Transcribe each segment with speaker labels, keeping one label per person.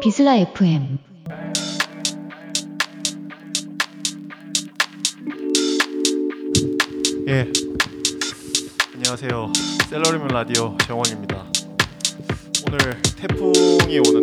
Speaker 1: 비슬라 FM
Speaker 2: 예. 안녕하세요. 셀러리문 라디오 정원입니다. 오늘 태풍이 오는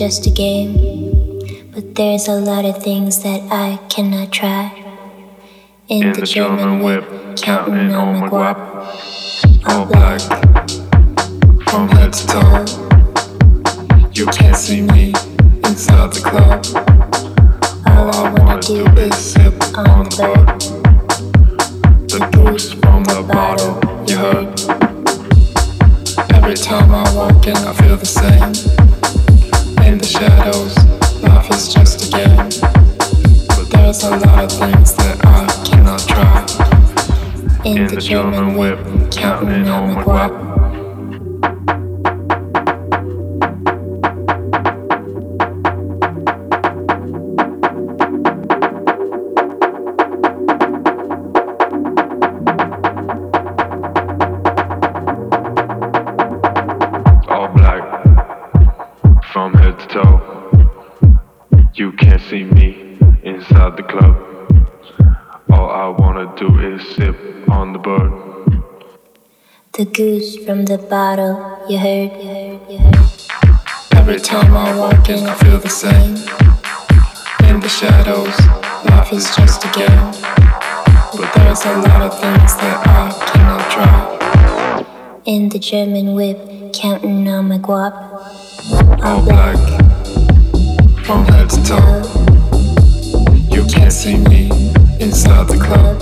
Speaker 3: Just a game. But there's a lot of things that I cannot try. In, the, German whip,
Speaker 4: see me inside the club. All I wanna do is sip on the bird. The goose from the bottle, you heard, you
Speaker 3: heard, you heard.
Speaker 4: Every time I walk in, I feel the same. In the shadows, life is just a game. But there's a lot of things that I cannot try.
Speaker 3: In the German whip, counting on my guap.
Speaker 4: All black, from head to toe. You can't see me inside the club.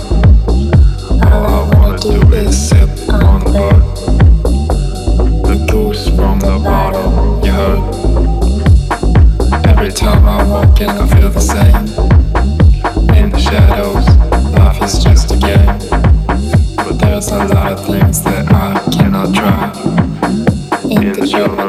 Speaker 4: All I wanna do is sip on the bird. The goose from the bottle, you heard. Every time I walk in, I feel the same. In the shadows, life is just a game. But there's a lot of things that I cannot try. In the German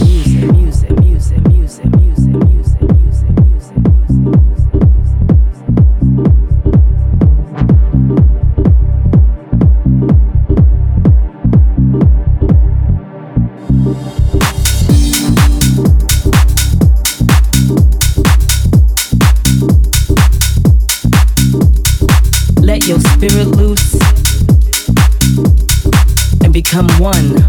Speaker 5: one.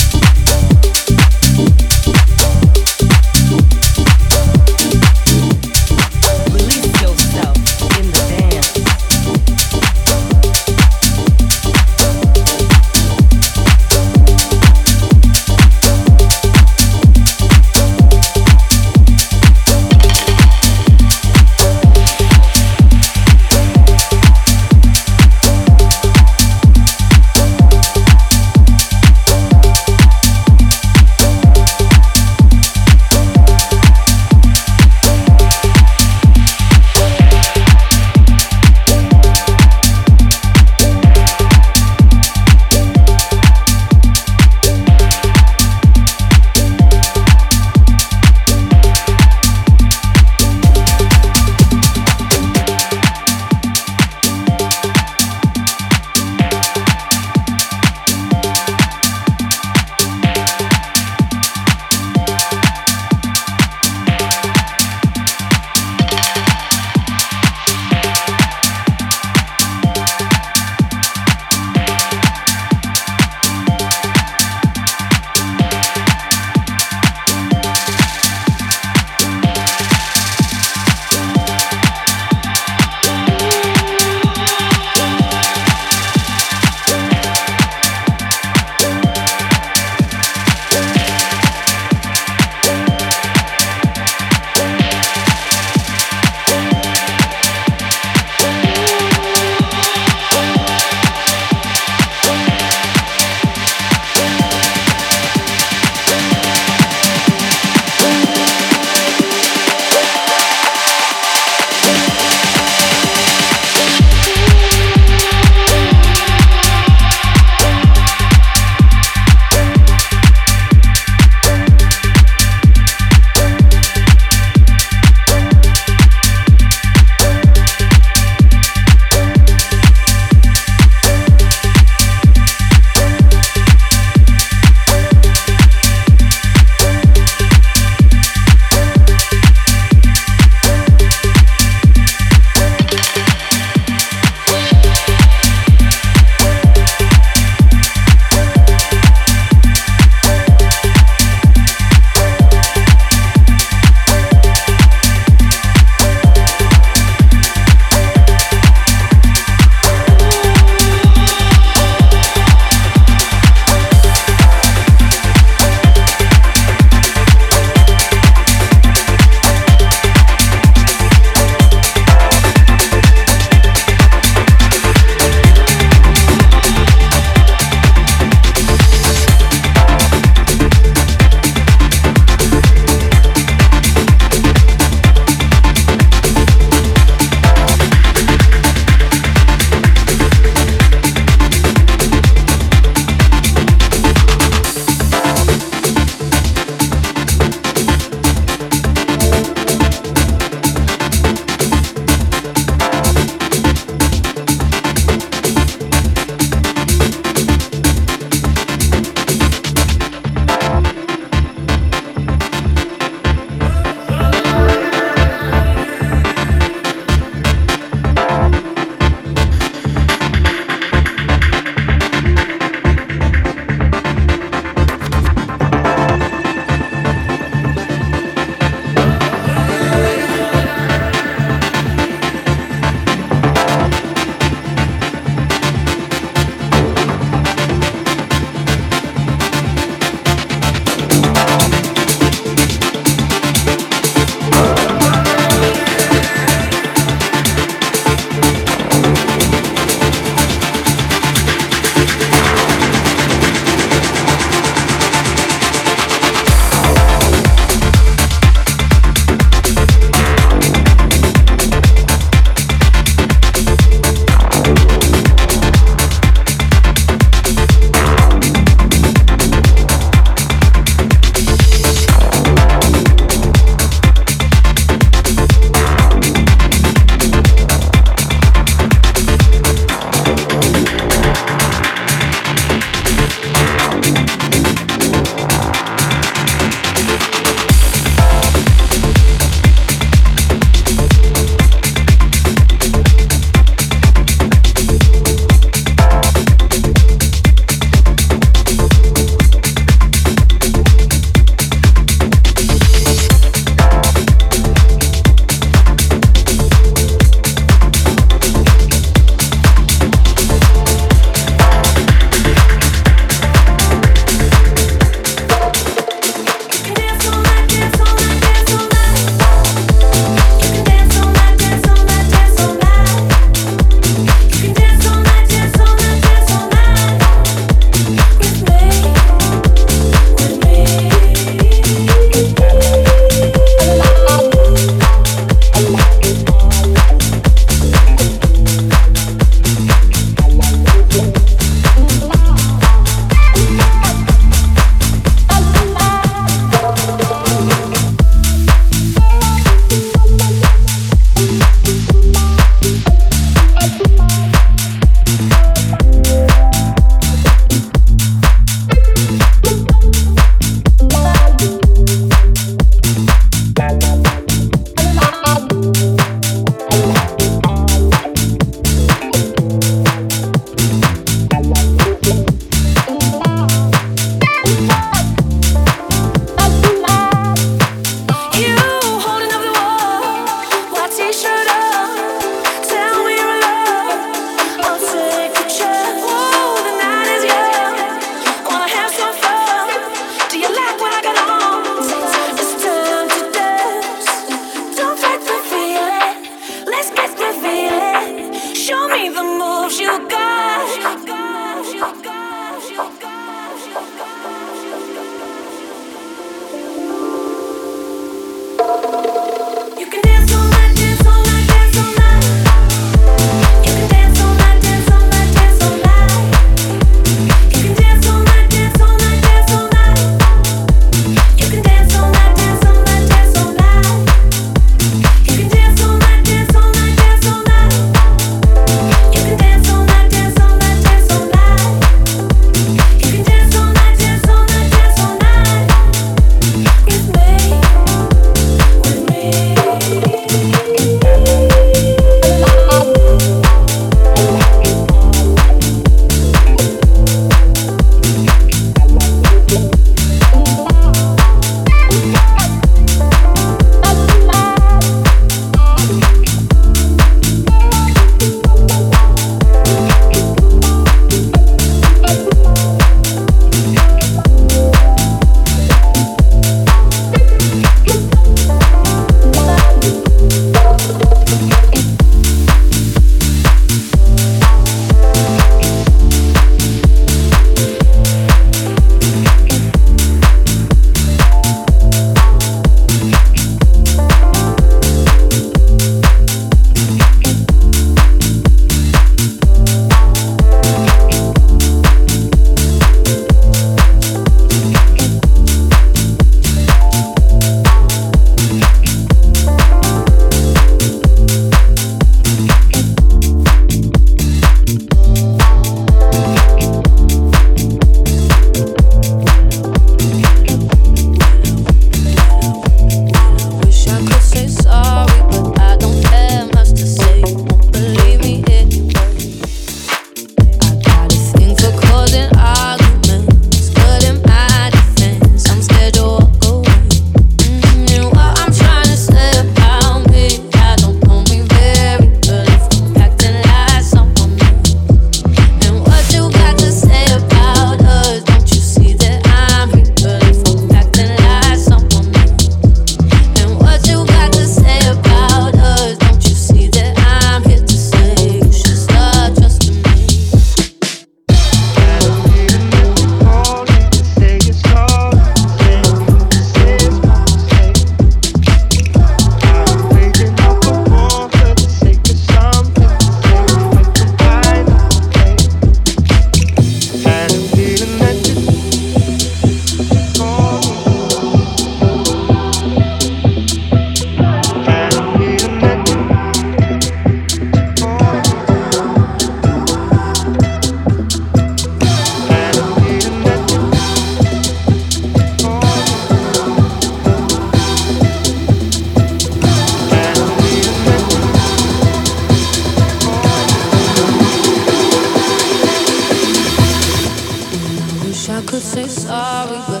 Speaker 6: Say sorry, but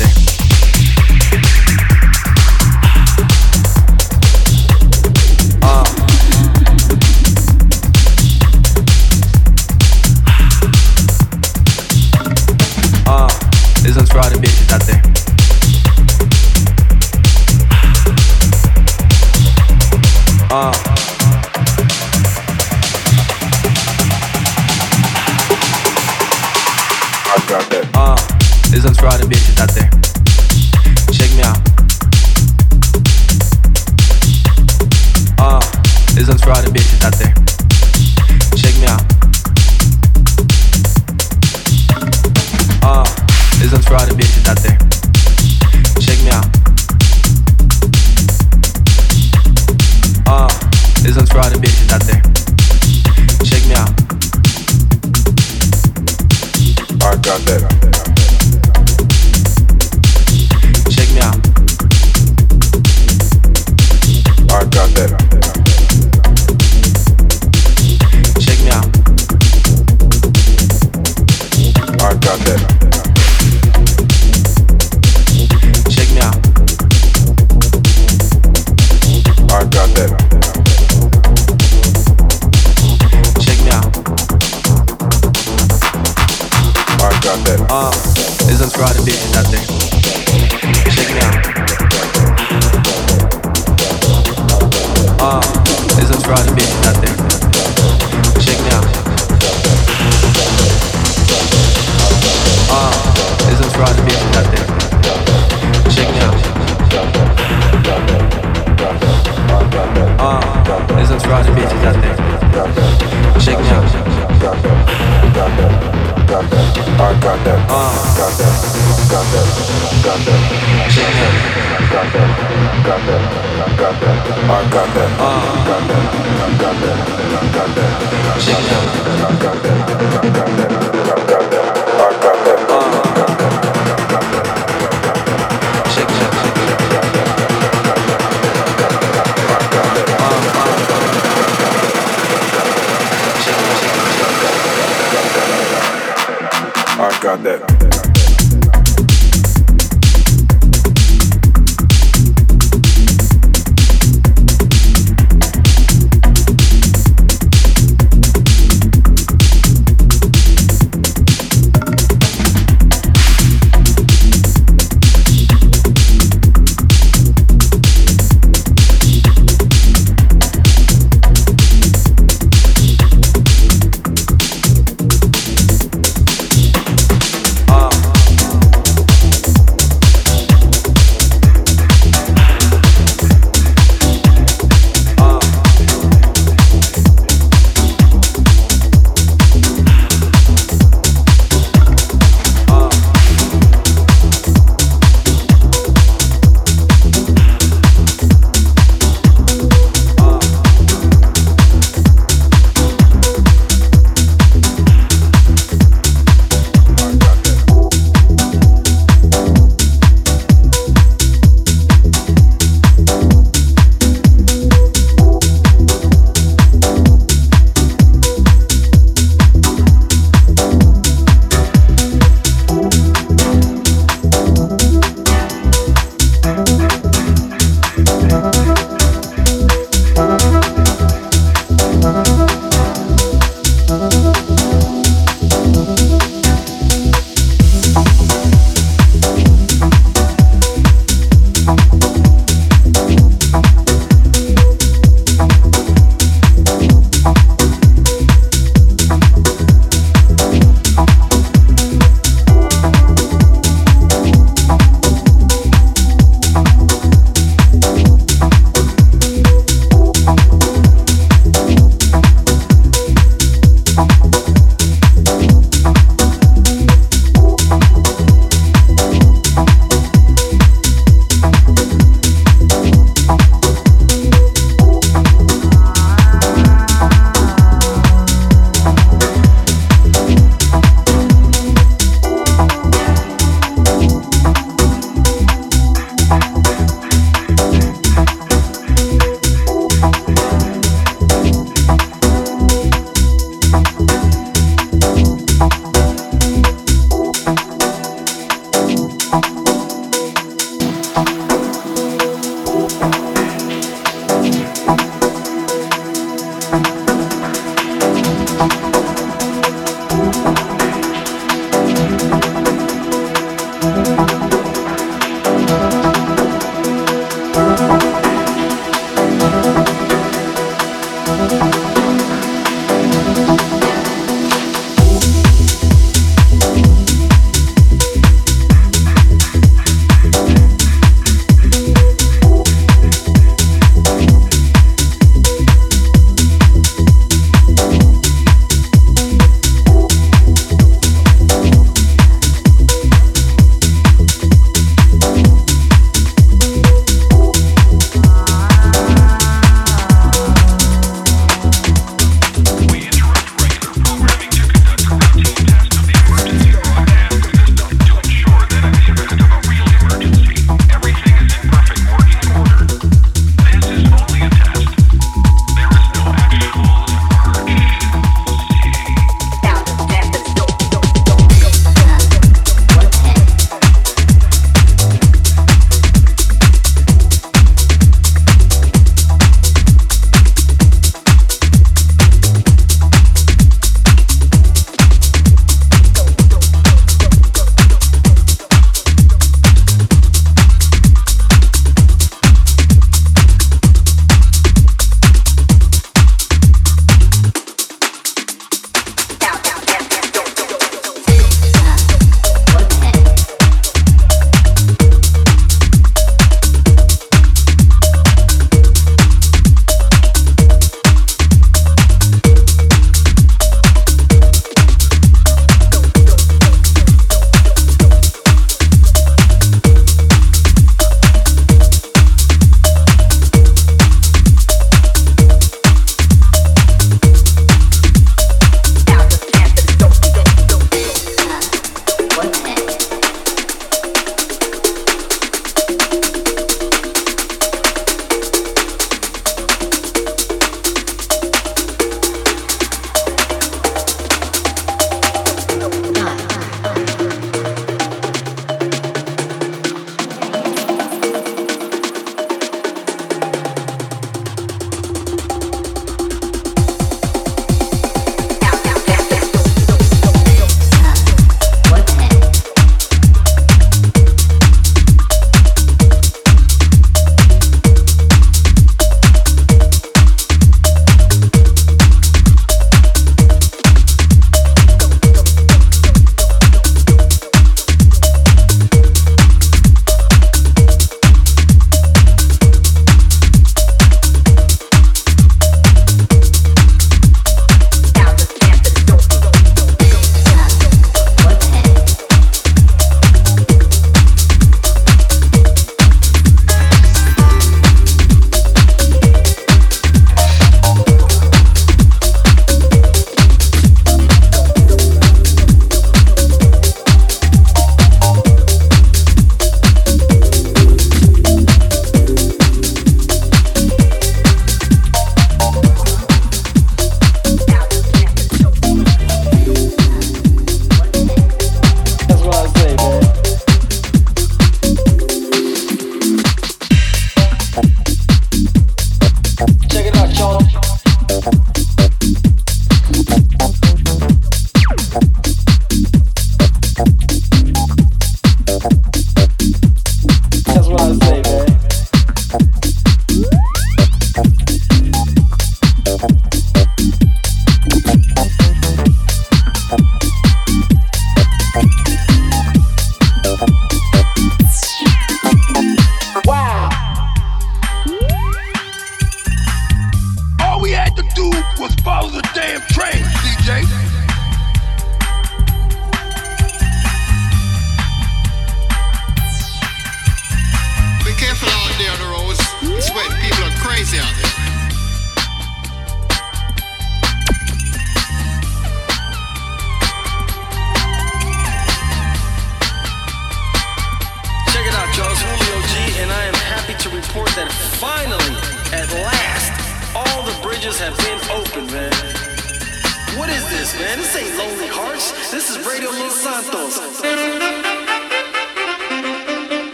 Speaker 7: all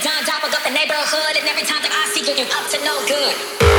Speaker 8: neighborhood. Now get the Don Dapper got the neighborhood. And every time that I see you, you're up to no good.